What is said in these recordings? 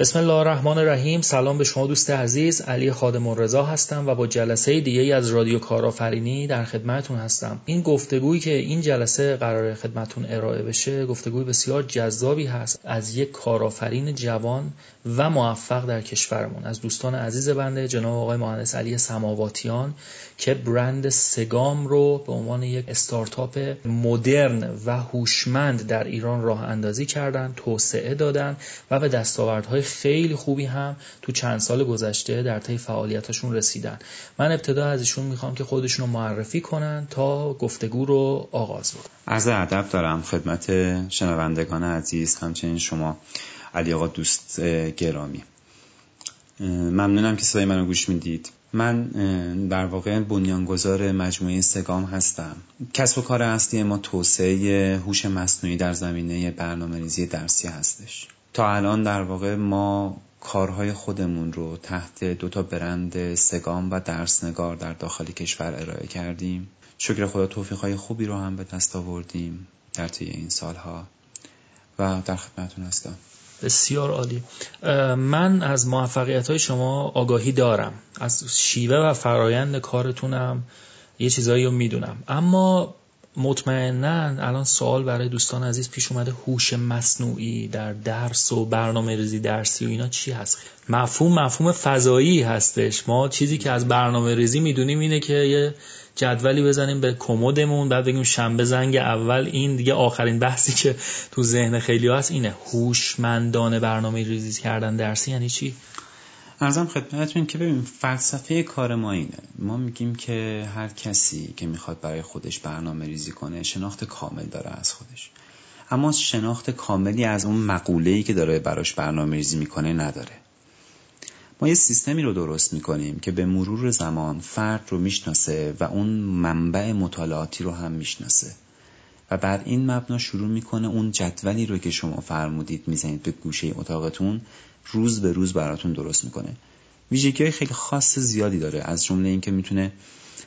بسم الله الرحمن الرحیم. سلام به شما دوست عزیز. علی خادم رضا هستم و با جلسه دیگه از رادیو کارآفرینی در خدمتتون هستم. این گفتگویی که این جلسه قرار خدمتتون ارائه بشه گفتگوی بسیار جذابی هست از یک کارآفرین جوان و موفق در کشورمون. از دوستان عزیز بنده جناب آقای مهندس علی سماواتیان که برند سگام رو به عنوان یک استارتاپ مدرن و هوشمند در ایران راه اندازی کردن توسعه دادن و به دستاوردهای خیلی خوبی هم تو چند سال گذشته در طی فعالیتاشون رسیدن. من ابتدا از ایشون می‌خوام که خودشون رو معرفی کنن تا گفتگو رو آغاز بکنن. عرض ادب دارم خدمت شنوندگان عزیز همچنین شما علی آقا دوست گرامی. ممنونم که صدای منو گوش می‌دید. من در واقع بنیانگذار مجموعه سگام هستم. کسب و کار اصلی ما توسعه هوش مصنوعی در زمینه برنامه ریزی درسی هستش. تا الان در واقع ما کارهای خودمون رو تحت دو تا برند سگام و درسنگار در داخل کشور ارائه کردیم. شکر خدا توفیقهای خوبی رو هم به دست آوردیم در طی این سالها. و در خدمتون هستم. بسیار عالی. من از موفقیت های شما آگاهی دارم. از شیوه و فرایند کارتونم یه چیزایی رو می‌دونم. اما مطمئنا الان سوال برای دوستان عزیز پیش اومده هوش مصنوعی در درس و برنامه ریزی درسی و اینا چی هست؟ مفهوم مفهوم فضایی هستش. ما چیزی که از برنامه ریزی می‌دونیم اینه که یه جدولی بزنیم به کمدمون بعد بگیم شنبه زنگ اول این دیگه آخرین بحثی که تو ذهن خیلی هست اینه. هوشمندانه برنامه ریزی کردن درسی یعنی چی؟ ارزم خدمتتون که ببین فلسفه کار ما اینه. ما میگیم که هر کسی که می‌خواد برای خودش برنامه ریزی کنه شناخت کامل داره از خودش. اما شناخت کاملی از اون مقوله‌ای که داره براش برنامه ریزی می‌کنه نداره. ما یه سیستمی رو درست می‌کنیم که به مرور زمان فرد رو می‌شناسه و اون منبع مطالعاتی رو هم می‌شناسه. و بر این مبنا شروع می‌کنه اون جدولی رو که شما فرمودید می‌زنید به گوشه اتاقتون روز به روز براتون درست می‌کنه. ویژگی خیلی خاص زیادی داره. از جمله اینکه می‌تونه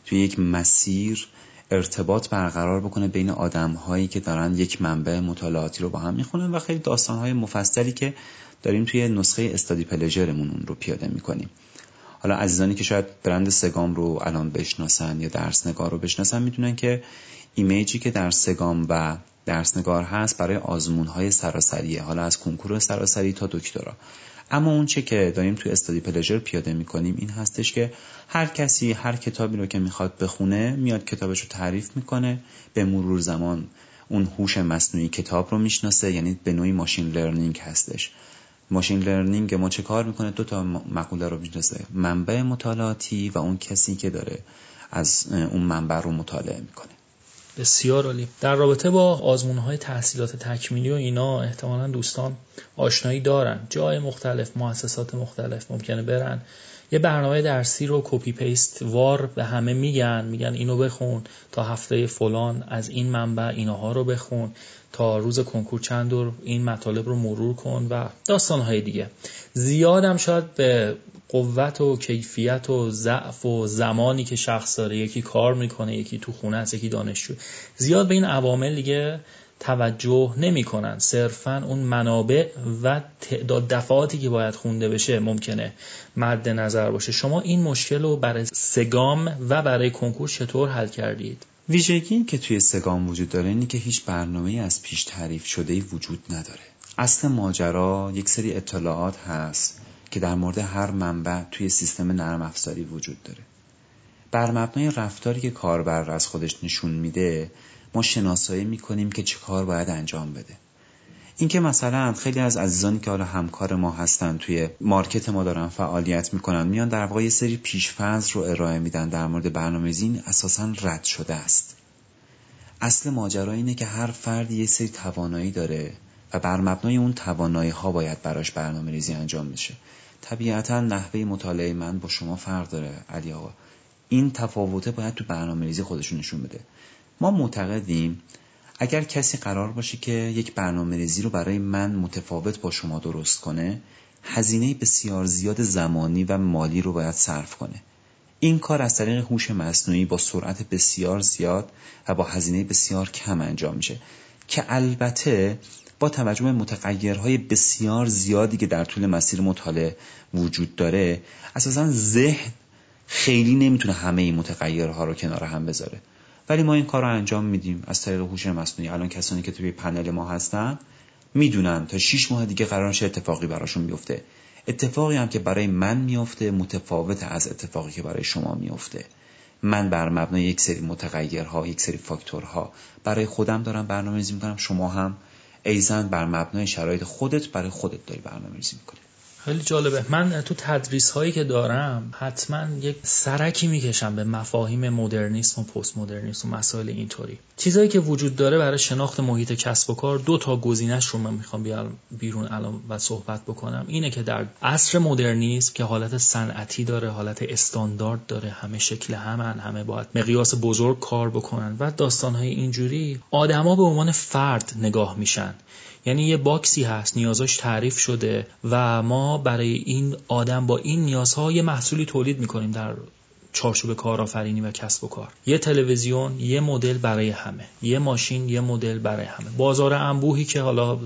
توی یک مسیر ارتباط برقرار بکنه بین آدم هایی که دارن یک منبع مطالعاتی رو با هم می‌خونن و خیلی داستان های مفصلی که داریم توی نسخه استادی پلژرمون اون رو پیاده می‌کنیم. حالا عزیزانی که شاید برند سگام رو الان بشناسن یا درسنگار رو بشناسن می‌دونن که ایمیجی که در سگام و درسنگار هست برای آزمون های سراسریه حالا از کنکور سراسری تا دکترا. اما اون چه که داریم توی استادی پلژر پیاده می‌کنیم این هستش که هر کسی هر کتابی رو که می‌خواد بخونه میاد کتابش رو تعریف می‌کنه به مرور زمان اون هوش مصنوعی کتاب رو می‌شناسه یعنی به نوعی machine learning هستش. ماشین لرنینگ ما چه کار می‌کنه؟ دو تا مقوله رو می‌شناسه منبع مطالعاتی و اون کسی که داره از اون منبع رو مطالعه می‌کنه. بسیار عالی. در رابطه با آزمون های تحصیلات تکمیلی و اینا احتمالا دوستان آشنایی دارن. جای مختلف مؤسسات مختلف ممکنه برن. یه برنامه درسی رو copy paste وار به همه میگن میگن اینو بخون تا هفته فلان از این منبع اینها رو بخون تا روز کنکور چند دور این مطالب رو مرور کن و داستانهای دیگه. زیادم شاید به قوت و کیفیت و ضعف و زمانی که شخص داره یکی کار می‌کنه یکی تو خونه است یکی دانشجو. زیاد به این عوامل دیگه توجه نمی‌کنن. صرفا اون منابع و تعداد دفعاتی که باید خونده بشه ممکنه مد نظر باشه. شما این مشکل رو برای سگام و برای کنکور چطور حل کردید؟ ویژگی که توی سگام وجود داره اینه که هیچ برنامه از پیش تعریف شده وجود نداره. اصل ماجرا یک سری اطلاعات هست که در مورد هر منبع توی سیستم نرم افزاری وجود داره. بر مبنای رفتاری که کاربر از خودش نشون میده ما شناسایی می‌کنیم که چه کار باید انجام بده. اینکه مثلا خیلی از عزیزانی که حالا همکار ما هستن توی مارکت ما دارن فعالیت می‌کنن میان در واقع یه سری پیشفرض رو ارائه میدن در مورد برنامه‌ریزی اساسا رد شده است. اصل ماجرا اینه که هر فرد یه سری توانایی داره و بر مبنای اون توانایی ها باید براش برنامه ریزی انجام بشه. طبیعتا نحوه مطالعه من با شما فرق داره علی آقا. این تفاوته باید تو برنامه ریزی خودشون نشون بده. ما معتقدیم اگر کسی قرار باشه که یک برنامه ریزی رو برای من متفاوت با شما درست کنه هزینه بسیار زیاد زمانی و مالی رو باید صرف کنه. این کار از طریق هوش مصنوعی با سرعت بسیار زیاد و با هزینه بسیار کم انجام میشه که البته با توجه به متغیرهای بسیار زیادی که در طول مسیر مطالعه وجود داره اساسا ذهن خیلی نمی‌تونه همه این متغیرها رو کنار هم بذاره. ولی ما این کار رو انجام میدیم از طریق هوش مصنوعی. الان کسانی که توی پنل ما هستن می‌دونن تا 6 ماه دیگه قرار چه اتفاقی براشون میفته اتفاقی هم که برای من میفته متفاوت از اتفاقی که برای شما میفته. من بر مبنای یک سری متغیرها یک سری فاکتورها برای خودم دارم برنامه ریزی می‌کنم شما هم. ایزن بر مبنای شرایط خودت برای خودت داری برنامه ریزی می‌کنی. خیلی جالبه. من تو تدریس هایی که دارم حتما یک سرکی می‌کشم به مفاهیم مدرنیسم و پست مدرنیسم و مسائل اینطوری. چیزهایی که وجود داره برای شناخت محیط کسب و کار دو تا گزینش رو من می‌خوام بیرون الان و صحبت بکنم. اینه که در عصر مدرنیسم که حالت صنعتی داره حالت استاندارد داره همه شکل همن همه باید مقیاس بزرگ کار بکنن و داستانهای اینجوری آدما به عنوان فرد نگاه میشن. یعنی یه باکسی هست نیازاش تعریف شده و ما برای این آدم با این نیازها یه محصولی تولید می‌کنیم در چارچوب کارآفرینی و کسب و کار. یه تلویزیون یه مدل برای همه. یه ماشین یه مدل برای همه. بازار انبوهی که حالا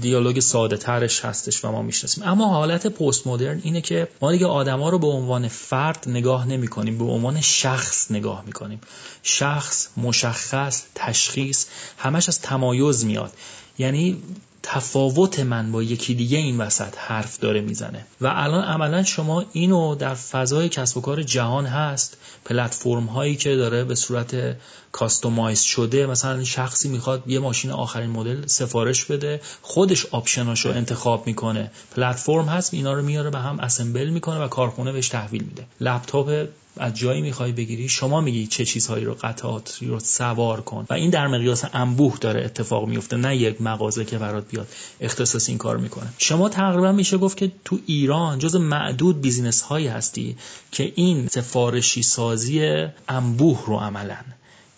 دیالوگ ساده ترش هستش و ما می‌شناسیم. اما حالت پست مدرن اینه که ما دیگه آدما رو به عنوان فرد نگاه نمی کنیم به عنوان شخص نگاه می کنیم شخص مشخص تشخیص همش از تمایز میاد. یعنی تفاوت من با یکی دیگه این وسط حرف داره می‌زنه. و الان عملا شما اینو در فضای کسب و کار جهان هست. پلتفرم هایی که داره به صورت کاستومایز شده مثلا شخصی می‌خواد یه ماشین آخرین مدل سفارش بده خودش آپشناشو انتخاب می‌کنه. پلتفرم هست اینا رو میاره به هم اسمبل می‌کنه و کارخونه بهش تحویل میده. لپتاپ از جایی می‌خوای بگیری شما میگی چه چیزهایی رو قطعات رو سوار کن. و این در مقیاس انبوه داره اتفاق میفته نه یک مغازه که برات بیاد اختصاص این کار می‌کنه. شما تقریبا میشه گفت که تو ایران جز معدود بیزینس هایی هستی که این سفارشی سازی انبوه رو عملا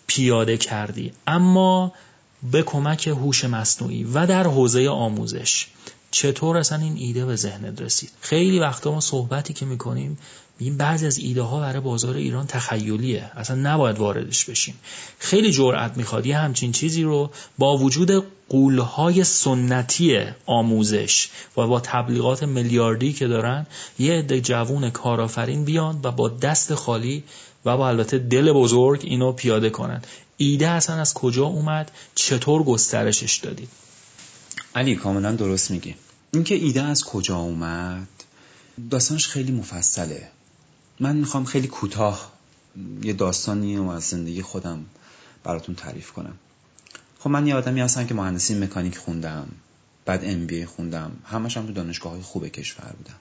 پیاده کردی. اما به کمک هوش مصنوعی و در حوزه آموزش چطور اصلا این ایده به ذهنت رسید؟ خیلی وقتا ما صحبتی که می‌کنیم این بعضی از ایده ها برای بازار ایران تخیلیه. اصلا نباید واردش بشیم. خیلی جرأت می‌خواد یه همچین چیزی رو با وجود قولهای سنتی آموزش و با تبلیغات میلیاردی که دارن یه عده جوون کارآفرین بیان و با دست خالی و با البته دل بزرگ اینو پیاده کنند ایده اصلا از کجا اومد؟ چطور گسترشش دادید؟ علی کاملا درست میگی اینکه ایده از کجا اومد؟ داستانش خیلی مفصله. من می‌خوام خیلی کوتاه یه داستانی و از زندگی خودم براتون تعریف کنم. خب من یه آدمی هستم که مهندسی مکانیک خوندم بعد ام بی خوندم همش هم تو دانشگاه های خوب کشور بودم.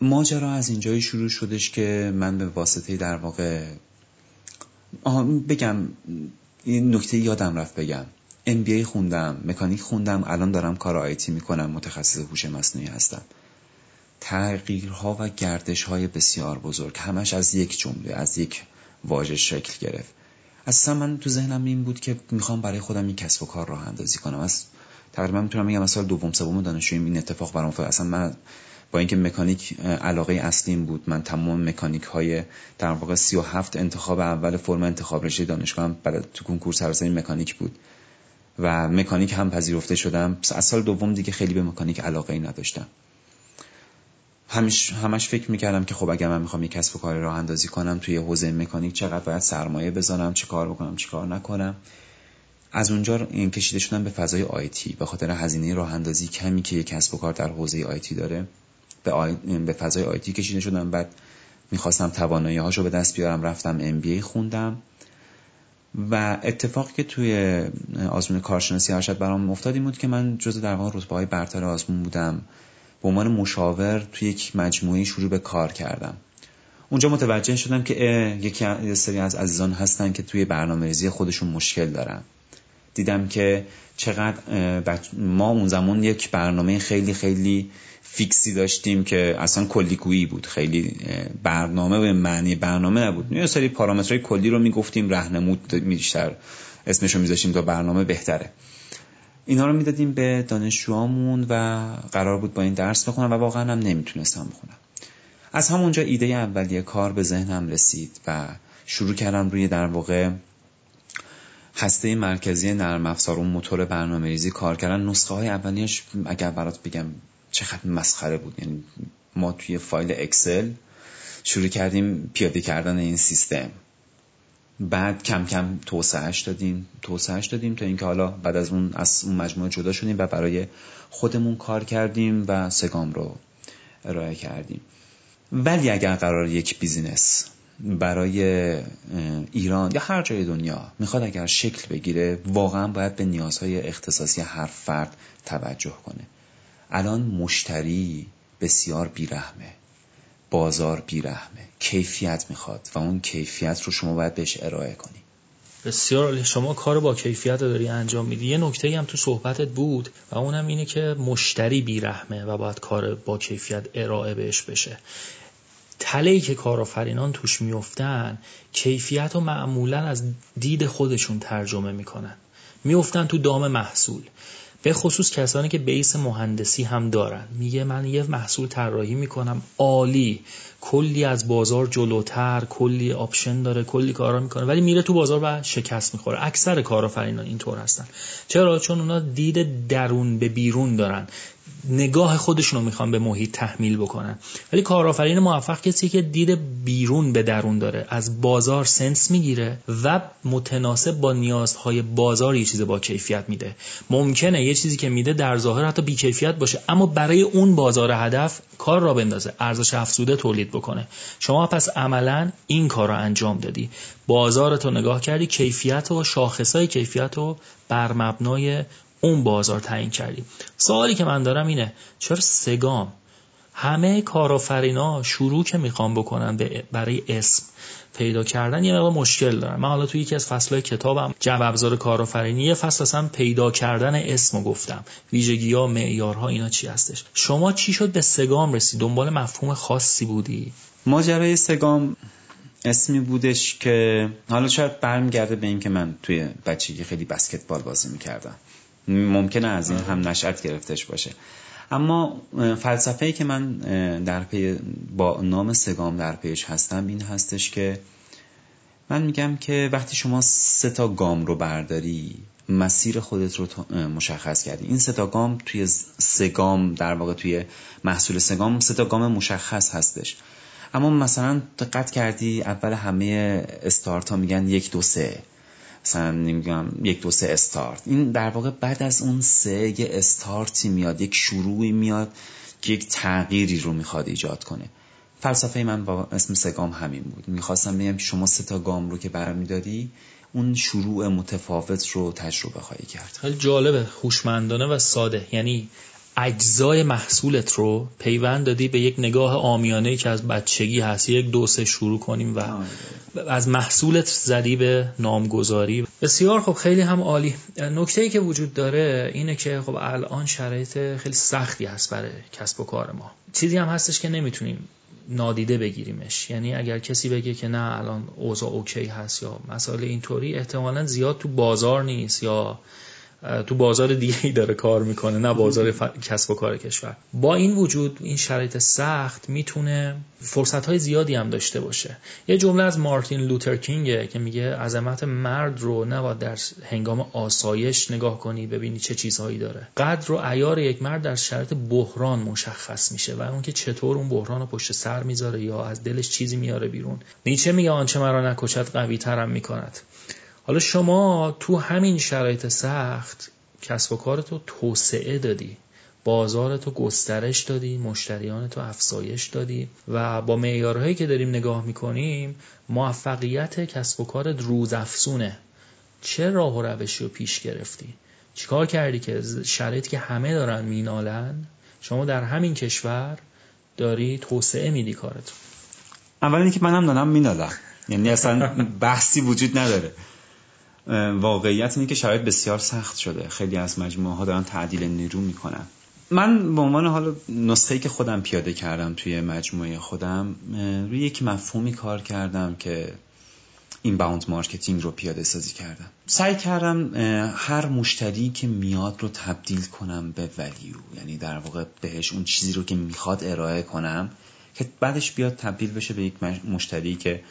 ماجرا از اینجایی شروع شدش که من به واسطه در واقع بگم این نکته یادم رفت بگم. ام بی خوندم مکانیک خوندم الان دارم کار آیتی می‌کنم متخصص هوش مصنوعی هستم. تغییرها و گردشهای بسیار بزرگ همش از یک جمله از یک واژه شکل گرفت. اصلا من تو ذهنم این بود که می‌خوام برای خودم یک کسب و کار راه اندازی کنم. از تقریبا می‌تونم بگم از سال دوم سوم دانشجویی این اتفاق برام افتاد. اصلا من با اینکه مکانیک علاقه اصلیم بود من تمام مکانیک های در واقع 37 انتخاب اول فرم انتخاب رشته دانشگاه هم تو کنکور سراسری مکانیک بود. و مکانیک هم پذیرفته شدم. از سال دوم دیگه خیلی به مکانیک علاقه ای نداشتم. همش همش فکر می‌کردم که خب اگر من می‌خوام یک کسب و کار راه اندازی کنم توی حوزه مکانیک چقدر باید سرمایه بذارم چه کار بکنم چه کار نکنم. از اونجا این کشیده شدم به فضای آیتی به خاطر هزینه راه اندازی کمی که یک کسب و کار در حوزه آیتی داره. به, آی... به فضای آیتی کشیده شدم. بعد می‌خواستم توانایی هاشو به دست بیارم. رفتم ام بی خوندم. و اتفاقی که توی آزمون کارشناسی ارشد برام افتاد این بود که من جز در واقع رتبه های برتر آزمون بودم. به عنوان مشاور توی یک مجموعه شروع به کار کردم. اونجا متوجه شدم که یکی سری از عزیزان هستن که توی برنامه ریزی خودشون مشکل دارن. دیدم که چقدر ما اون زمان یک برنامه خیلی خیلی فیکسی داشتیم که اصلا کلیگویی بود خیلی برنامه به معنی برنامه نبود. یه سری پارامترهای کلی رو می‌گفتیم رهنمود بیشتر اسمش رو میذاشتیم تا برنامه بهتره. اینا رو می‌دادیم به دانشجوامون و قرار بود با این درس بخونم و واقعا هم نمی‌تونستم بخونم. از همونجا ایده اولیه کار به ذهنم رسید و شروع کردم روی در واقع هسته مرکزی نرم افزار اون موتور برنامه ریزی کار کردن. نسخه های اولیش اگر برات بگم چقدر مسخره بود. یعنی ما توی فایل اکسل شروع کردیم پیاده کردن این سیستم. بعد کم کم توسعهش دادیم. توسعهش دادیم تا اینکه حالا بعد از اون از اون مجموعه جدا شدیم و برای خودمون کار کردیم و سگام رو ارائه کردیم. ولی اگر قرار یک بیزینس برای ایران یا هر جای دنیا می‌خواد اگر شکل بگیره واقعا باید به نیازهای اختصاصی هر فرد توجه کنه. الان مشتری بسیار بیرحمه بازار بیرحمه کیفیت می‌خواد و اون کیفیت رو شما باید بهش ارائه کنی. بسیار شما کار با کیفیت رو داری انجام میدی. یه نکته هم تو صحبتت بود و اونم اینه که مشتری بیرحمه و باید کار با کیفیت ارائه بهش بشه. تله که کارآفرینان توش میفتن کیفیت رو معمولا از دید خودشون ترجمه می‌کنن. میفتن تو دام محصول. به خصوص کسانی که base مهندسی هم دارن. میگه من یه محصول طراحی می‌کنم عالی. کلی از بازار جلوتر کلی option داره کلی کارا می‌کنه ولی میره تو بازار و شکست می‌خوره. اکثر کارآفرینان اینطور هستن. چرا؟ چون اونا دید درون به بیرون دارن. نگاه خودشون رو می‌خوان به محیط تحمیل بکنن. ولی کارآفرین موفق کسی که دید بیرون به درون داره. از بازار سنس می‌گیره و متناسب با نیازهای بازار یه چیز با کیفیت میده. ممکنه یه چیزی که میده در ظاهر حتی بیکیفیت باشه. اما برای اون بازار هدف کار را بندازه ارزش افزوده تولید بکنه. شما پس عملا این کار رو انجام دادی. بازارتو نگاه کردی کیفیت و شاخصای کیفیت رو بر مبنای اون بازار تعیین کردیم سوالی که من دارم اینه چرا سگام همه کارآفرینا شروع که می‌خوام بکنن برای اسم پیدا کردن یه مقدار مشکل دارن. من حالا توی یکی از فصلهای کتابم جو ابزار کارآفرینی یه فصل اصلا پیدا کردن اسم گفتم. ویژگی ها معیارها اینا چی هستش؟ شما چی شد به سگام رسید؟ دنبال مفهوم خاصی بودی؟ ماجرای سگام اسمی بودش که حالا شاید برمیگرده به اینکه من توی بچگی خیلی بسکتبال بازی می‌کردم. ممکنه از این هم نشأت گرفتش باشه. اما فلسفه ای که من در پی با نام سگام در پیش هستم این هستش که من میگم که وقتی شما سه تا گام رو برداری مسیر خودت رو مشخص کردی. این سه تا گام توی سگام در واقع توی محصول سگام سه تا گام مشخص هستش. اما مثلا دقت کردی اول همه استارت ها میگن یک دو سه. مثلا نمیگم یک دو سه استارت. این در واقع بعد از اون سه یه استارتی میاد یک شروعی میاد که یک تغییری رو می‌خواد ایجاد کنه. فلسفه من با اسم سه گام همین بود. می‌خواستم بگم شما سه تا گام رو که برمیداری اون شروع متفاوت رو تجربه خواهی کرد. خیلی جالبه خوشمندانه و ساده. یعنی اجزای محصولت رو پیوند دادی به یک نگاه آمیانه که از بچگی هست. یک دو سه شروع کنیم و از محصولت زدی به نامگذاری. بسیار خب خیلی هم عالی. نکته ای که وجود داره اینه که خب الان شرایط خیلی سختی هست برای کسب و کار ما. چیزی هم هستش که نمی‌تونیم نادیده بگیریمش. یعنی اگر کسی بگه که نه الان اوضاع اوکی هست یا مسائل اینطوری احتمالا زیاد تو بازار نیست یا تو بازار دیگه ای داره کار می‌کنه نه بازار کسب و کار کشور. با این وجود این شرایط سخت می‌تونه فرصت های زیادی هم داشته باشه. یه جمله از مارتین لوتر کینگه که میگه عظمت مرد رو نباید در هنگام آسایش نگاه کنی ببینی چه چیزهایی داره. قدر و عیار یک مرد در شرایط بحران مشخص میشه و اون که چطور اون بحران رو پشت سر می‌ذاره یا از دلش چیزی میاره بیرون. نیچه میگه آنچه مرا نکشد قوی ترم می‌کند. حالا شما تو همین شرایط سخت کسب و کارتو توسعه دادی. بازارتو گسترش دادی مشتریانتو افزایش دادی و با معیارهایی که داریم نگاه می‌کنیم موفقیت کسب و کارت روز افزونه چه راه و روشی رو پیش گرفتی؟ چیکار کردی که شرایطی که همه دارن مینالن؟ شما در همین کشور داری توسعه میدی کارت اول اینکه منم دارم مینالم. یعنی اصلا بحثی وجود نداره. واقعیت اینه که شرایط بسیار سخت شده. خیلی از مجموعه ها دارن تعدیل نیرو می‌کنن. من به عنوان حالا نسخه که خودم پیاده کردم توی مجموعه خودم روی یک مفهومی کار کردم که inbound marketing رو پیاده سازی کردم. سعی کردم هر مشتری که میاد رو تبدیل کنم به value یعنی در واقع بهش اون چیزی رو که می‌خواد ارائه کنم که بعدش بیاد تبدیل بشه به یک مشتری که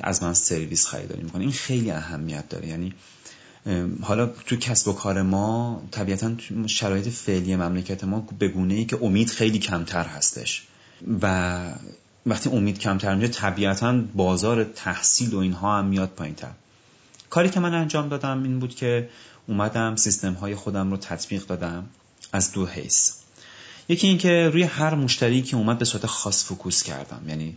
از من سرویس خریداری می‌کنه. این خیلی اهمیت داره. یعنی حالا تو کسب و کار ما طبیعتا شرایط فعلی مملکت ما به گونه ای که امید خیلی کمتر هستش. و وقتی امید کمتر میشه طبیعتا بازار تحصیل و اینها هم میاد پایین تر کاری که من انجام دادم این بود که اومدم سیستم های خودم رو تطبیق دادم از دو حیث. یکی اینکه روی هر مشتری که اومد به صورت خاص focus کردم. یعنی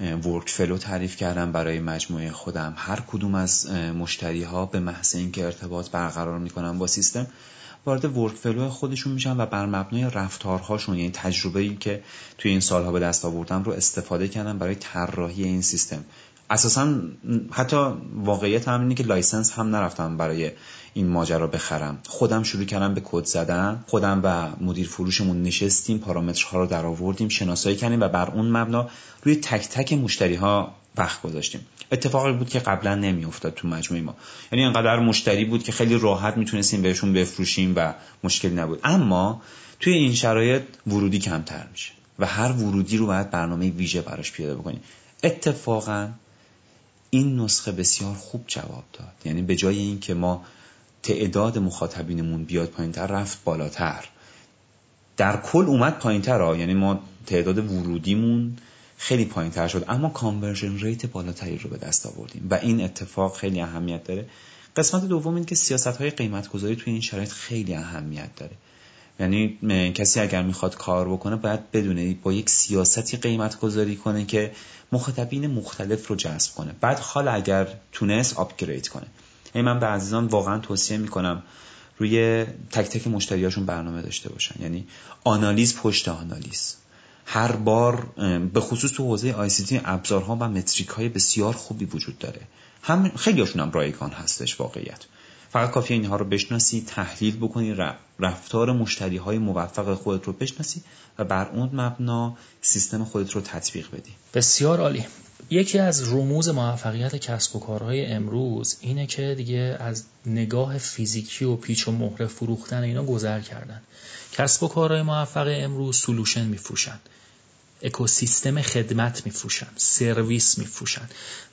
workflow تعریف کردم برای مجموعه خودم. هر کدوم از مشتری ها به محض اینکه ارتباط برقرار می‌کنم با سیستم وارد workflow خودشون میشن و بر مبنای رفتارهاشون یعنی تجربه ای که توی این سالها به دست آوردم رو استفاده کردم برای طراحی این سیستم. اساسا حتی واقعیت هم اینه که license هم نرفتم برای این ماجرا بخرم. خودم شروع کردم به کد زدن. خودم و مدیر فروشمون نشستیم پارامترها رو در آوردیم شناسایی کردیم و بر اون مبنا روی تک تک مشتری ها وقت گذاشتیم. اتفاقی بود که قبلا نمیافتاد تو مجموعه ما. یعنی انقدر مشتری بود که خیلی راحت می‌تونستیم بهشون بفروشیم و مشکلی نبود. اما توی این شرایط ورودی کمتر میشه و هر ورودی رو باید برنامه ویژه براش پیاده بکنیم. اتفاقا این نسخه بسیار خوب جواب داد. یعنی به جای اینکه ما تعداد مخاطبینمون بیاد پایینتر رفت بالاتر. در کل اومد پایینتر یعنی ما تعداد ورودیمون خیلی پایینتر شد. اما conversion rate بالاتری رو به دست آوردیم و این اتفاق خیلی اهمیت داره. قسمت دوم این که سیاست های قیمت گذاری توی این شرایط خیلی اهمیت داره. یعنی کسی اگر می‌خواد کار بکنه باید بدونه با یک سیاستی قیمت گذاری کنه که مخاطبین مختلف رو جذب کنه. بعد حالا اگر تونست آپگرید کنه. یعنی من به عزیزان واقعا توصیه می‌کنم روی تک تک مشتریاشون برنامه داشته باشن. یعنی آنالیز پشت آنالیز. هر بار به خصوص تو حوزه آی سی ابزارها و متریک های بسیار خوبی وجود داره. هم خیلی هم رایگان هستش واقعیت. فقط کافیه اینها رو بشناسی تحلیل بکنی رفتار مشتری های موفق خودت رو بشناسی و بر اون مبنا سیستم خودت رو تطبیق بدی. بسیار عالی. یکی از رموز موفقیت کسب و کارهای امروز اینه که دیگه از نگاه فیزیکی و پیچ و مهره فروختن اینا گذر کردن. کسب و کارهای موفق امروز سلوشن میفروشن. اکوسیستم خدمت میفروشن سرویس میفروشن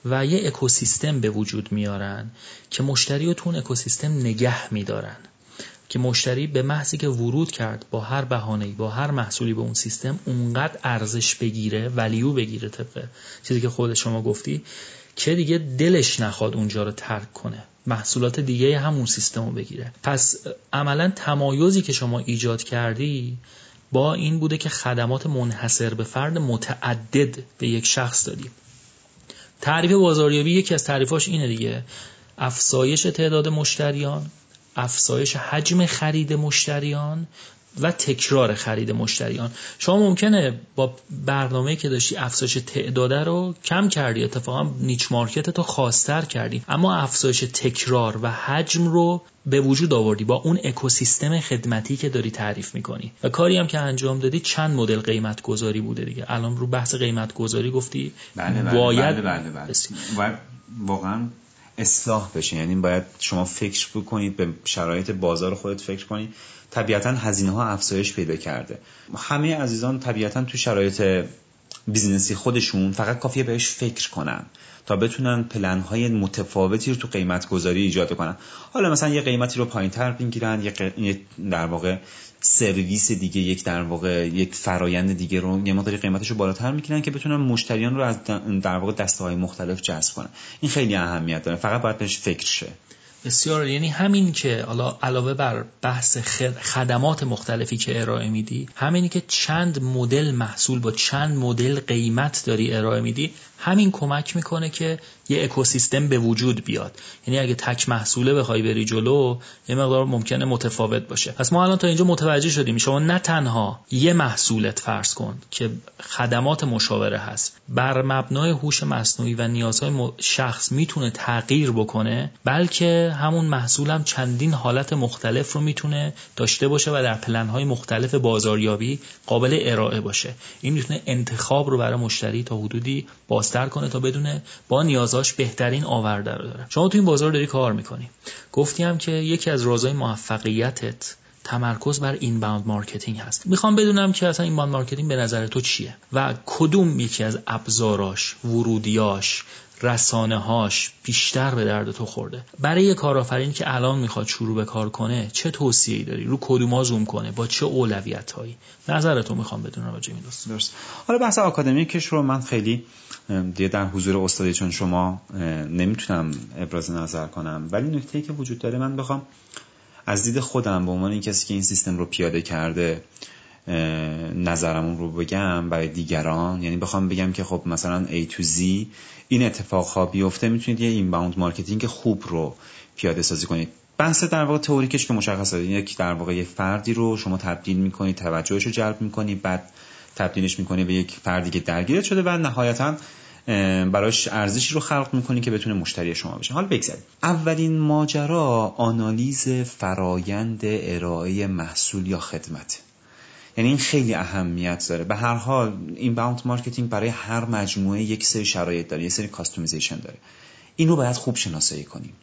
و یه اکوسیستم به وجود میارن که مشتری رو تو اکوسیستم نگه میدارن. که مشتری به محضی که ورود کرد با هر بهانه‌ای با هر محصولی به اون سیستم اونقدر ارزش بگیره ولیو بگیره طبق چیزی که خود شما گفتی که دیگه دلش نخواد اونجا رو ترک کنه. محصولات دیگه همون سیستم رو بگیره. پس عملا تمایزی که شما ایجاد کردی با این بوده که خدمات منحصر به فرد متعدد به یک شخص دادی تعریف بازاریابی یکی از تعریفاش اینه دیگه. افزایش تعداد مشتریان افزایش حجم خرید مشتریان و تکرار خرید مشتریان. شما ممکنه با برنامه که داشتی افزایش تعداده رو کم کردی اتفاقا نیچ مارکت تو خاصتر کردی. اما افزایش تکرار و حجم رو به وجود آوردی با اون اکوسیستم خدمتی که داری تعریف می‌کنی. و کاری هم که انجام دادی چند مدل قیمت گذاری بوده دیگه. الان رو بحث قیمت گذاری گفتی. بله بله باید بله بله بله. واقعا اصلاح بشه. یعنی باید شما فکر بکنید به شرایط بازار خودت فکر کنید. طبیعتا هزینه ها افزایش پیدا کرده. همه عزیزان طبیعتا تو شرایط business ی خودشون فقط کافیه بهش فکر کنن تا بتونن پلن های متفاوتی رو تو قیمت گذاری ایجاد کنن. حالا مثلا یه قیمتی رو پایین تر بگیرن یه در واقع سرویس دیگه یک در واقع یک فرایند دیگه رو یه مقداری قیمتش رو بالاتر می‌کنن که بتونن مشتریان رو از در واقع دسته های مختلف جذب کنن. این خیلی اهمیت داره. فقط باید بهش فکر شه. بسیار یعنی همین که حالا علاوه بر بحث خدمات مختلفی که ارائه میدی همینی که چند مدل محصول با چند مدل قیمت داری ارائه میدی همین کمک می‌کنه که یه اکوسیستم به وجود بیاد. یعنی اگه تک محصوله بخوای بری جلو یه مقدار ممکنه متفاوت باشه. پس ما الان تا اینجا متوجه شدیم. شما نه تنها یه محصولت فرض کن که خدمات مشاوره هست بر مبنای هوش مصنوعی و نیازهای شخص می‌تونه تغییر بکنه بلکه همون محصول هم چندین حالت مختلف رو می‌تونه داشته باشه و در پلنهای مختلف بازاریابی قابل ارائه باشه. این می‌تونه انتخاب رو برای مشتری تا حدودی بازتر کنه تا بدونه با نیازاش بهترین آورده رو داره. شما تو این بازار داری کار می‌کنی. گفتی هم که یکی از رازهای موفقیتت تمرکز بر inbound marketing هست. می‌خوام بدونم که اصلا inbound marketing به نظر تو چیه و کدوم یکی از ابزاراش ورودیاش رسانه هاش بیشتر به درد تو خورده. برای یه کارآفرین که الان می‌خواد شروع به کار کنه چه توصیه‌ای داری؟ رو کدوما زوم کنه؟ با چه اولویت هایی نظر تو می‌خوام بدونم راجع این دوست درست. حالا بحث آکادمیکش رو من خیلی دیگه در حضور استادی چون شما نمی‌تونم ابراز نظر کنم ولی نکته که وجود داره من بخوام از دید خودم به عنوان این کسی که این سیستم رو پیاده کرده نظرمون رو بگم برای دیگران. یعنی بخوام بگم که خب مثلا A to Z این اتفاق ها بیفته می‌تونید یه inbound marketing خوب رو پیاده سازی کنید. بحث در واقع تئوریکش که مشخصه یک در واقع یه فردی رو شما تبدیل می‌کنید توجهش رو جلب می‌کنید بعد تبدیلش می‌کنید به یک فردی که درگیر شده و نهایتا براش ارزشی رو خلق می‌کنی که بتونه مشتری شما بشه. حالا بگذارید اولین ماجرا آنالیز فرایند ارائه محصول یا خدمت. یعنی این خیلی اهمیت داره. به هر حال inbound marketing برای هر مجموعه یک سری شرایط داره یک سری customization داره. این رو باید خوب شناسایی کنیم.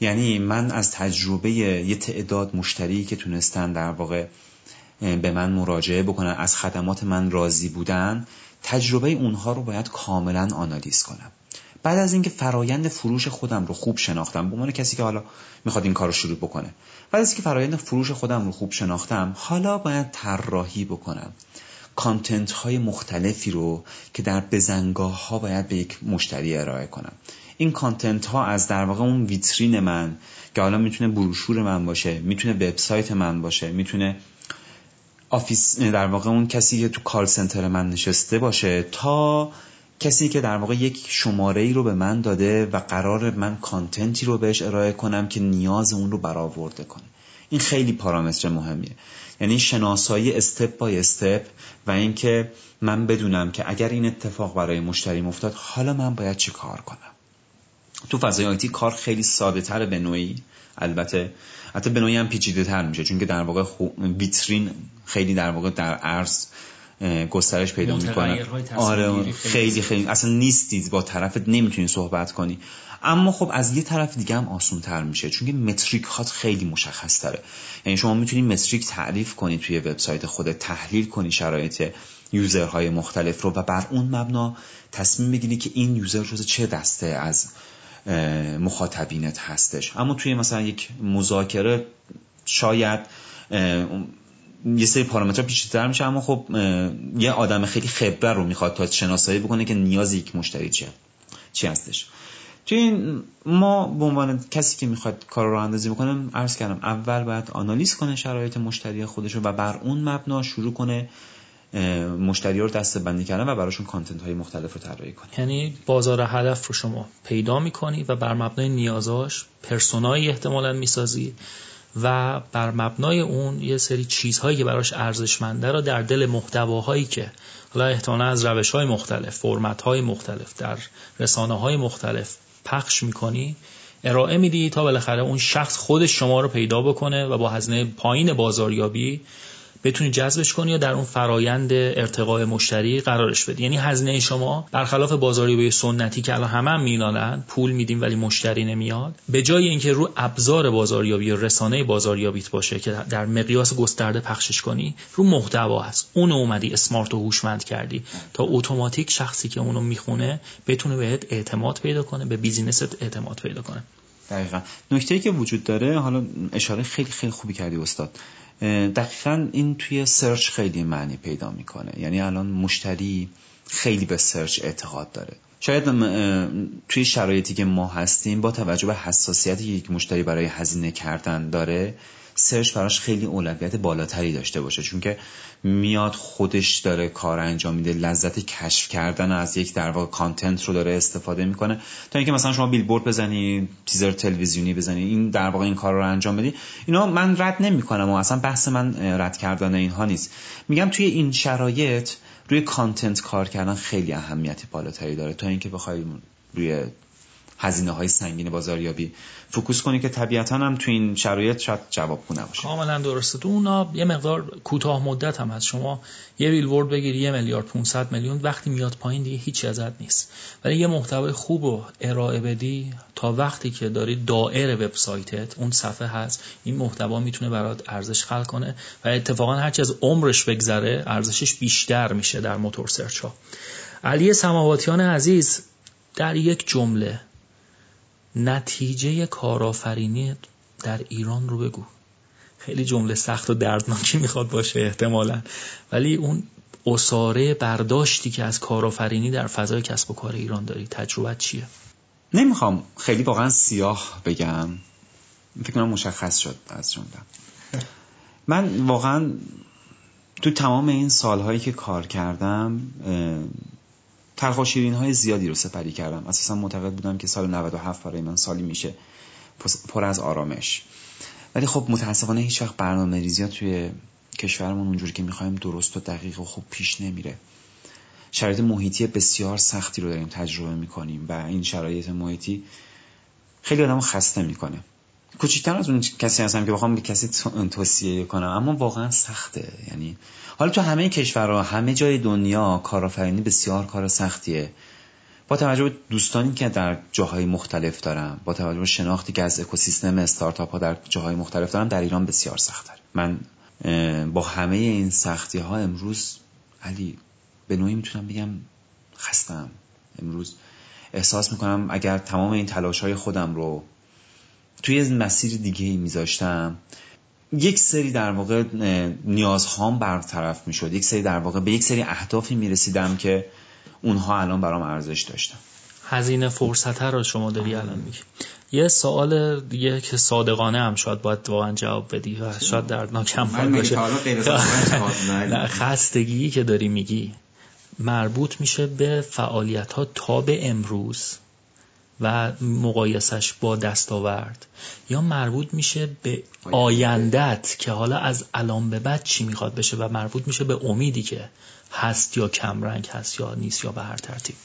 یعنی من از تجربه یه تعداد مشتری که تونستن در واقع به من مراجعه بکنن از خدمات من راضی بودن تجربه اونها رو باید کاملا آنالیز کنم. بعد از اینکه فرایند فروش خودم رو خوب شناختم به عنوان کسی که حالا می‌خواد این کار رو شروع بکنه بعد از اینکه فرایند فروش خودم رو خوب شناختم حالا باید طراحی بکنم. کانتنت های مختلفی رو که در بزنگاه ها باید به یک مشتری ارائه کنم. این کانتنت ها از در واقع اون ویترین من که حالا می‌تونه بروشور من باشه می‌تونه وبسایت من باشه می‌تونه office در واقع اون کسی که تو call center من نشسته باشه تا کسی که در واقع یک شماره ای رو به من داده و قرار من content ی رو بهش ارائه کنم که نیاز اون رو برآورده کنه. این خیلی پارامتر مهمیه. یعنی شناسایی step by step و اینکه من بدونم که اگر این اتفاق برای مشتری افتاد حالا من باید چی کار کنم؟ تو فضای IT کار خیلی ساده تر به نوعی. البته حتی به نوعی هم پیچیده تر میشه چون که در واقع ویترین خیلی در واقع در عرض گسترش پیدا می‌کنه. آره خیلی خیلی. اصلا نیستید با طرفت نمی‌تونی صحبت کنی. اما خب از یه طرف دیگه هم آسون تر میشه چون که متریک هات خیلی مشخص تره یعنی شما می‌تونی متریک تعریف کنی توی وبسایت خودت تحلیل کنی شرایط یوزرهای مختلف رو و بر اون مبنا تصمیم بگیری که این یوزر جز چه دسته از مخاطبینت هستش. اما توی مثلا یک مذاکره شاید یه سری پارامترها پیچیده‌تر میشه اما خب یه آدم خیلی خبره رو می‌خواد تا شناسایی بکنه که نیاز یک مشتری چیه چی هستش. توی این ما به عنوان کسی که می‌خواد کار رو اندازی بکنه عرض کردم اول باید آنالیز کنه شرایط مشتری خودش رو و بر اون مبنا شروع کنه مشتری رو دسته بندی کردن و براشون کانتنت های مختلف رو طراحی کنی یعنی بازار هدف رو شما پیدا می‌کنی و بر مبنای نیازاش پرسونایی احتمالا می‌سازی. و بر مبنای اون یه سری چیزهایی که براش ارزشمنده رو در دل محتواهایی که حالا احتمالا از روش های مختلف فرمت های مختلف در رسانه های مختلف پخش می‌کنی ارائه میدی تا بالاخره اون شخص خودش شما رو پیدا بکنه و با هزینه پایین بازاریابی بتونی جذبش کنی یا در اون فرایند ارتقاء مشتری قرارش بدی. یعنی هزینه شما برخلاف بازاریابی سنتی که الان همه هم می‌دانن پول میدیم ولی مشتری نمیاد. به جای اینکه رو ابزار بازاریابی یا رسانه بازاریابیت باشه که در مقیاس گسترده پخشش کنی رو محتوا هست. اون اومدی اسمارت و هوشمند کردی تا اتوماتیک شخصی که اونو می‌خونه بتونه بهت اعتماد پیدا کنه به business ت اعتماد پیدا کنه. دقیقا. نکته که وجود داره حالا اشاره خیلی خیلی خوبی کردی استاد. دقیقا این توی search خیلی معنی پیدا می‌کنه. یعنی الان مشتری خیلی به search اعتقاد داره. شاید توی شرایطی که ما هستیم با توجه به حساسیتی که یک مشتری برای هزینه کردن داره search براش خیلی اولویت بالاتری داشته باشه. چون که میاد خودش داره کار انجام میده لذت کشف کردن از یک در واقع content رو داره استفاده می‌کنه. تا اینکه مثلا شما بیلبورد بزنی تیزر تلویزیونی بزنی این در واقع این کار رو انجام بدی اینا من رد نمی‌کنم و اصلا بحث من رد کردن اینها نیست. میگم توی این شرایط روی content کار کردن خیلی اهمیتی بالاتری داره. تا اینکه بخوای روی هزینه های سنگین بازاریابی. focus کنی که طبیعتا هم تو این شرایط شاید جوابگو نباشه کاملا درسته. تو اونا یه مقدار کوتاه مدت هم هست. شما یه بیلبورد بگیری یه میلیارد 500 میلیون وقتی میاد پایین دیگه هیچی ازت نیست. ولی یه محتوای خوب رو ارائه بدی تا وقتی که داری دائر وبسایتت اون صفحه هست. این محتوا می‌تونه برات ارزش خلق کنه و اتفاقا هرچی از عمرش بگذره ارزشش بیشتر میشه در موتور سرچ ها علی سماواتیان عزیز در یک جمله نتیجه کارآفرینی در ایران رو بگو. خیلی جمله سخت و دردناکی می‌خواد باشه احتمالا. ولی اون اصاره برداشتی که از کارآفرینی در فضای کسب و کار ایران داری تجربه چیه؟ نمی‌خوام. خیلی واقعا سیاه بگم. فکر کنم مشخص شد از جمله. من واقعا تو تمام این سالهایی که کار کردم تلخ های زیادی رو سپری کردم. اساسا معتقد بودم که سال 97 برای من سالی میشه پر از آرامش. ولی خب متاسفانه هیچ وقت برنامه ریزی توی کشورمون اونجوری که می‌خوایم درست و دقیق و خوب پیش نمیره. شرایط محیطی بسیار سختی رو داریم تجربه می‌کنیم و این شرایط محیطی خیلی آدمو خسته می‌کنه. کوچیکتر از اون کسی هستم که بخوام به کسی توصیه کنم. اما واقعا سخته. یعنی حالا تو همه کشورها همه جای دنیا کارآفرینی بسیار کار سختیه. با توجه به دوستانی که در جاهای مختلف دارم با توجه به شناختی که از اکوسیستم استارتاپ ها در جاهای مختلف دارم در ایران بسیار سخت من با همه این سختی ها امروز علی به نوعی می‌تونم بگم خستم امروز احساس می‌کنم اگر تمام این تلاش های خودم رو توی مسیر دیگه ای میذاشتم. یک سری در واقع نیازهام برطرف می‌شد. یک سری در واقع به یک سری اهدافی می‌رسیدم که اونها الان برام ارزش داشتن. هزینه فرصت رو شما داری الان میگی. یه سوال دیگه که صادقانه هم شاید باید واقعا جواب بدی و شاید دردناک هم باشه. خستگی که داری میگی. مربوط میشه به فعالیت ها تا به امروز. و مقایسش با دستاورد. یا مربوط میشه به آیندت که حالا از الان به بعد چی می‌خواد بشه و مربوط میشه به امیدی که هست یا کمرنگ هست یا نیست یا به هر ترتیب.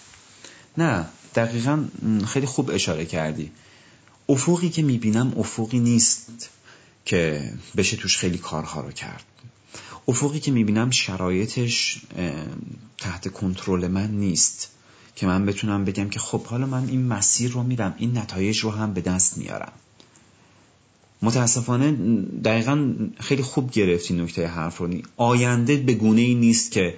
نه دقیقا خیلی خوب اشاره کردی. افقی که می‌بینم افقی نیست که بشه توش خیلی کارها رو کرد. افقی که می‌بینم شرایطش تحت کنترل من نیست. که من بتونم بگم که خب حالا من این مسیر رو میرم این نتایج رو هم به دست میارم. متاسفانه دقیقا خیلی خوب گرفتی نکته حرف رو. آینده به گونه ای نیست که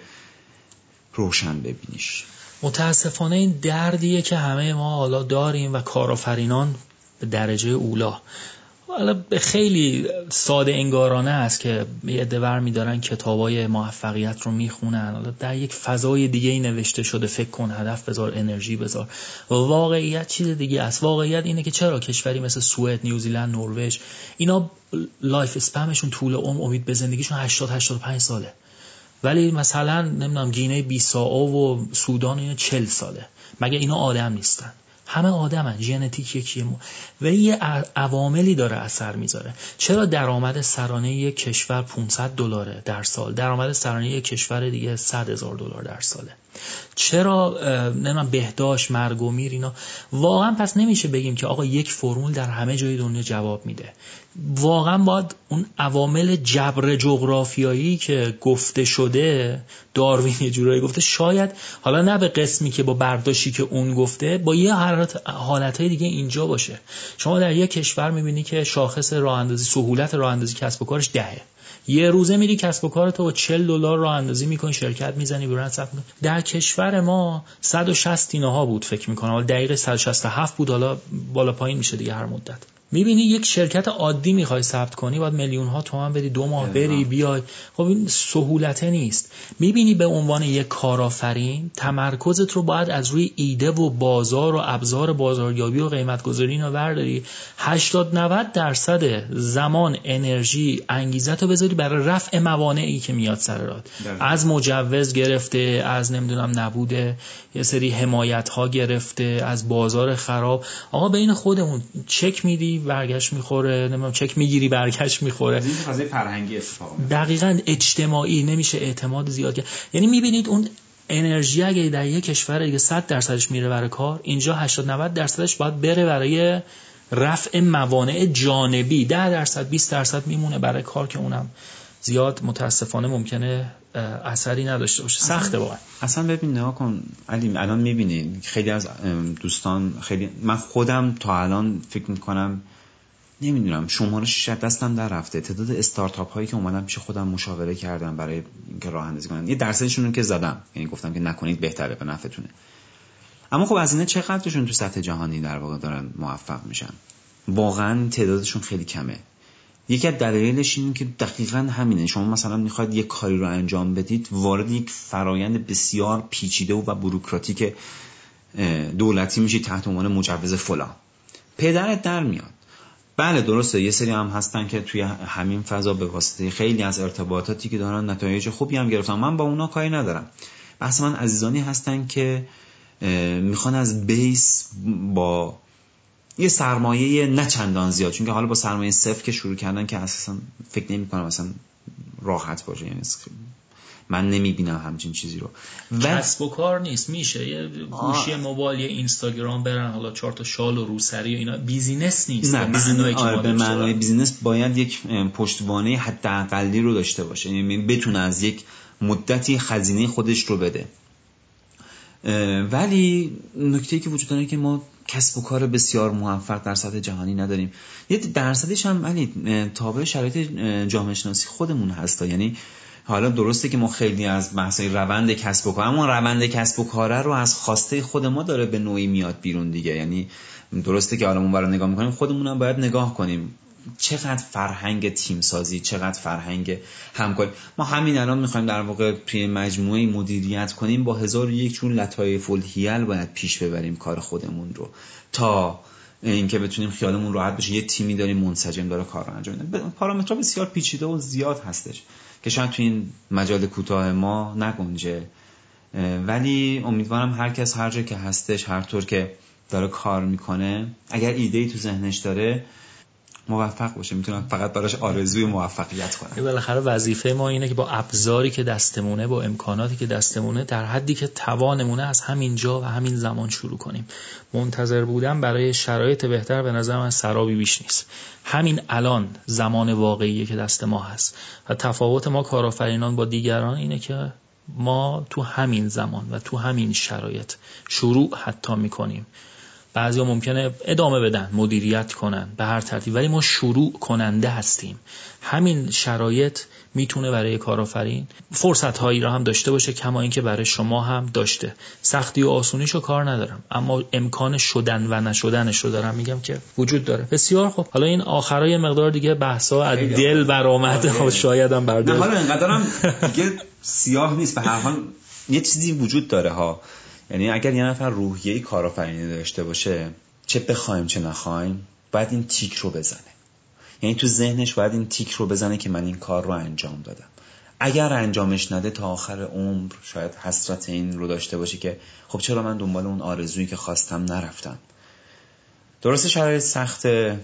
روشن ببینیش. متاسفانه این دردیه که همه ما حالا داریم و کارآفرینان به درجه اولا. حالا خیلی ساده انگارانه است که یه دور میدارن کتابای موفقیت رو می‌خونن. حالا در یک فضای دیگه ای نوشته شده فکر کن هدف بذار انرژی بذار. واقعیت چیز دیگه است. واقعیت اینه که چرا کشوری مثل سوئد نیوزیلند نروژ اینا life span شون طول عمر امید به زندگیشون 80 85 ساله. ولی مثلا نمی‌دونم گینه بیساو و سودان اینا 40 ساله. مگه اینا آدم نیستن؟ همه آدمن ژنتیک یکیه و یه عواملی داره اثر می‌ذاره. چرا درآمد سرانه یک کشور 500 دلاره در سال؟ درآمد سرانه یک کشور دیگه 100 هزار دلار در ساله. چرا نمی‌دونم بهداشت مرگ و میر اینا؟ واقعا پس نمیشه بگیم که آقا یک فرمول در همه جای دنیا جواب میده. واقعا باید اون عوامل جبر جغرافیایی که گفته شده داروین یه جورایی گفته شاید حالا نه به قسمی که با برداشتی که اون گفته با یه حالت های دیگه اینجا باشه. شما در یک کشور می‌بینی که شاخص راه اندازی سهولت راه اندازی کسب و کارش دهه. یه روزه میری کسب و کارتو با 40 دلار راه اندازی می‌کنی شرکت می‌زنی برند ثبت در کشور ما 160 اینها بود فکر می‌کنم. حالا دقیق 167 بود حالا بالا پایین میشه دیگه هر مدت. می‌بینی یک شرکت عادی می‌خوای ثبت کنی باید میلیون ها تومن بدی دو ماه بری بیای. خب این سهولته نیست. می‌بینی به عنوان یک کارآفرین تمرکزت رو باید از روی ایده و بازار و ابزار بازاریابی و قیمت گذاری اینا برداری. 80 90 درصد زمان انرژی انگیزت رو بذاری برای رفع موانعی که میاد سر راد از مجوز گرفته از نمی‌دونم نبوده یه سری حمایت ها گرفته از بازار خراب. آقا بین خودمون چک میدی برگشت می‌خوره نمی‌دونم چک می‌گیری برگشت می‌خوره. این فرهنگی اتفاق دقیقا اجتماعی نمیشه اعتماد زیاد کرد. یعنی می‌بینید اون انرژی اگه در یک کشور دیگه 100 درصدش میره برای کار اینجا 80 90 درصدش باید بره برای رفع موانع جانبی. 10 درصد 20 درصد میمونه برای کار که اونم زیاد متاسفانه ممکنه اثری نداشته باشه. سخته واقعا. اصلا ببین نها کن. علی الان می‌بینی خیلی از دوستان خیلی من خودم تا الان فکر می‌کنم نمی‌دونم شمارش دستم در رفته. تعداد استارتاپ هایی که اومدم پیش خودم مشاوره کردم برای اینکه راه اندازی کنن. یه درصدشون که زدم. یعنی گفتم که نکنید بهتره به نفعتونه. اما خب از اینه چقدرشون تو سطح جهانی در واقع دارن موفق میشن؟ واقعا تعدادشون خیلی کمه. یکی از دلایلش اینه که دقیقا همینه. شما مثلا می‌خواید یک کاری رو انجام بدید وارد یک فرایند بسیار پیچیده و بروکراتیک دولتی میشید تحت عنوان مجوز فلان. پدرت در میاد. بله درسته. یه سری هم هستن که توی همین فضا به واسطه خیلی از ارتباطاتی که دارن نتایج خوبی هم گرفتن. من با اونا کاری ندارم. بحث من عزیزانی هستن که می‌خوان از base با یه سرمایه نه چندان زیاد. چون که حالا با سرمایه صفر که شروع کردن که اساسا فکر نمی کنم مثلا راحت باشه. یعنی من نمی‌بینم همچین چیزی رو. و کسب و کار نیست. میشه یه گوشی موبایل یه اینستاگرام برن حالا چهار تا شال و روسری و اینا. business نیست. نه business آره به معنای business باید یک پشتوانه حداقلی رو داشته باشه. یعنی بتونه از یک مدتی خزینه خودش رو بده. ولی نکته که وجود داره که ما کسب و کار بسیار موفق در سطح جهانی نداریم. یه درصدش هم ولی تابع شرایط جامعه شناسی خودمون هستا یعنی حالا درسته که ما خیلی از بحث روند کسب و کار اما روند کسب و کاره رو از خواسته خود ما داره به نوعی میاد بیرون دیگه. یعنی درسته که حالا برای نگاه می‌کنیم خودمون هم باید نگاه کنیم. چقدر فرهنگ تیم سازی چقدر فرهنگ همکاری. ما همین الان می‌خوایم در واقع توی مجموعه مدیریت کنیم با هزار یک چون لطایف الهیل باید پیش ببریم کار خودمون رو. تا اینکه بتونیم خیالمون راحت بشه. یه تیمی داریم منسجم داره کار انجام میده. پارامترها بسیار پیچیده و زیاد هستش که شاید تو این مجال کوتاه ما نگنجه. ولی امیدوارم هر کس هر جا که هستش هر طور که داره کار می‌کنه اگر ایده ای تو ذهنش داره موفق باشه. می‌تونم فقط براش آرزوی موفقیت کنم. بالاخره وظیفه ما اینه که با ابزاری که دستمونه با امکاناتی که دستمونه در حدی که توانمونه از همین جا و همین زمان شروع کنیم. منتظر بودن برای شرایط بهتر به نظر من سرابی بیش نیست. همین الان زمان واقعیه که دست ما هست. و تفاوت ما کارآفرینان با دیگران اینه که ما تو همین زمان و تو همین شرایط شروع حتی می‌کنیم. بعضیا ممکنه ادامه بدن مدیریت کنن به هر ترتیب. ولی ما شروع کننده هستیم. همین شرایط می‌تونه برای کارآفرین فرصت هایی را هم داشته باشه کما اینکه برای شما هم داشته. سختی و آسونیش رو کار ندارم اما امکان شدن و نشدنش رو دارم میگم که وجود داره. بسیار خب حالا این آخرای مقدار دیگه بحثا از دل برآمد. آره. شاید هم بر نه حالا اینقدرم دیگه سیاه نیست. به هر حال یه چیزی وجود داره ها. یعنی اگر یه نفر روحیه کارآفرینی داشته باشه چه بخوایم چه نخوایم باید این تیک رو بزنه. یعنی تو ذهنش باید این تیک رو بزنه که من این کار رو انجام دادم. اگر انجامش نده تا آخر عمر شاید حسرت این رو داشته باشه که خب چرا من دنبال اون آرزویی که خواستم نرفتم. درسته شرایط سخته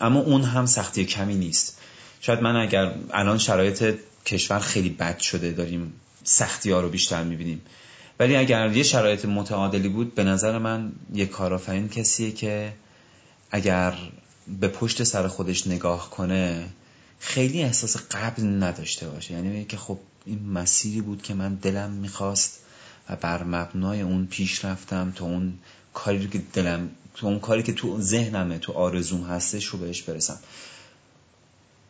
اما اون هم سختی کمی نیست. شاید من اگر الان شرایط کشور خیلی بد شده داریم سختی ها رو بیشتر می‌بینیم. ولی اگر یه شرایط متعادلی بود به نظر من یه کارآفرین کسیه که اگر به پشت سر خودش نگاه کنه خیلی احساس قبل نداشته باشه. یعنی که خب این مسیری بود که من دلم می‌خواست و بر مبنای اون پیش رفتم تا اون کاری که دلم تو اون کاری که تو ذهنمه تو آرزوم هستش رو بهش برسم.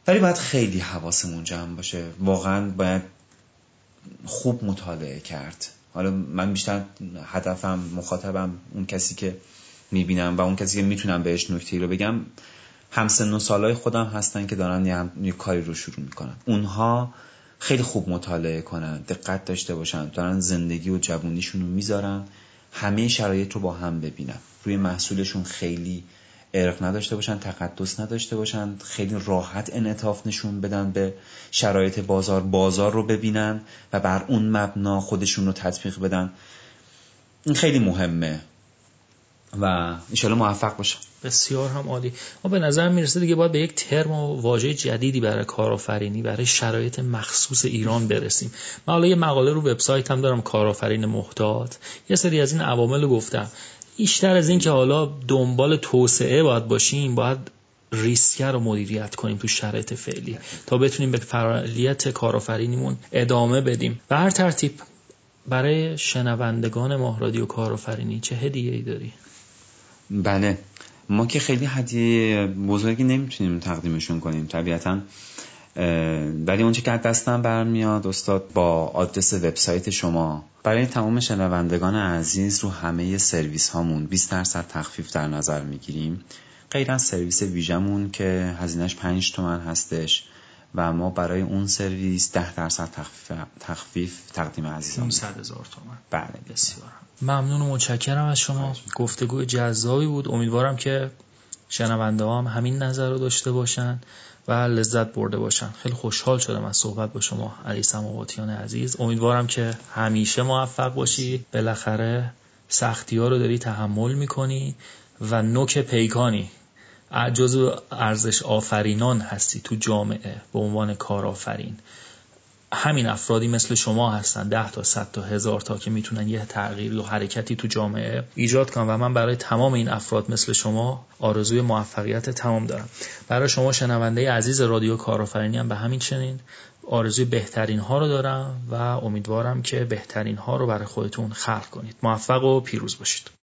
ولی باید خیلی حواسمون جمع باشه. واقعا باید خوب مطالعه کرد. حالا من بیشتر هدفم مخاطبم اون کسی که می‌بینم و اون کسی که می‌تونم بهش نکته رو بگم همسن و سالای خودم هستن که دارن یه, هم... یه کاری رو شروع می‌کنن. اونها خیلی خوب مطالعه کنن دقت داشته باشن دارن زندگی و جوونیشون رو می‌ذارن همه شرایط رو با هم ببینن. روی محصولشون خیلی ارق نداشته باشن تقدس نداشته باشن خیلی راحت انعطاف نشون بدن به شرایط بازار بازار رو ببینن و بر اون مبنا خودشون رو تطبیق بدن. این خیلی مهمه و انشالله موفق باشم بسیار هم عالی. ما به نظر می‌رسه دیگه باید به یک ترم و واژه جدیدی برای کارآفرینی برای شرایط مخصوص ایران برسیم. من حالا یه مقاله رو وبسایت هم دارم کارآفرین محتاط. یه سری از این عوامل رو گفتم. بیشتر از این که حالا دنبال توسعه باید باشیم باید ریسک رو مدیریت کنیم تو شرایط فعلی. تا بتونیم به فعالیت کارآفرینیمون ادامه بدیم. به هر ترتیب برای شنوندگان ماه رادیو کارآفرینی چه هدیه ای داری؟ بله. ما که خیلی هدیه بزرگی نمی‌تونیم تقدیمشون کنیم. طبیعتا ولی اونچه که دستم برمیاد استاد با آدرس وبسایت شما. برای تمام شنوندگان عزیز رو همه سرویس هامون 20 درصد تخفیف در نظر می‌گیریم. غیر از سرویس ویژمون که هزینهش 5 تومن هستش و ما برای اون سرویس 10 درصد تخفیف, تخفیف تقدیم عزیزان 500 هزار تومن. بله. بسیار. ممنون و متشکرم از شما. گفتگو جذابی بود. امیدوارم که شنونده هم همین نظر رو داشته باشن و لذت برده باشن. خیلی خوشحال شدم از صحبت با شما علی سماواتیان عزیز. امیدوارم که همیشه موفق باشی. بالاخره سختی ها رو داری تحمل می‌کنی و نوک پیکانی. جزو ارزش آفرینان هستی تو جامعه به عنوان کارآفرین. همین افرادی مثل شما هستن ده تا صد تا هزار تا که می‌تونن یه تغییر و حرکتی تو جامعه ایجاد کنن و من برای تمام این افراد مثل شما آرزوی موفقیت تمام دارم. برای شما شنونده عزیز رادیو کارآفرینی هم به همین چنین. آرزوی بهترین ها رو دارم و امیدوارم که بهترین ها رو برای خودتون خلق کنید. موفق و پیروز باشید.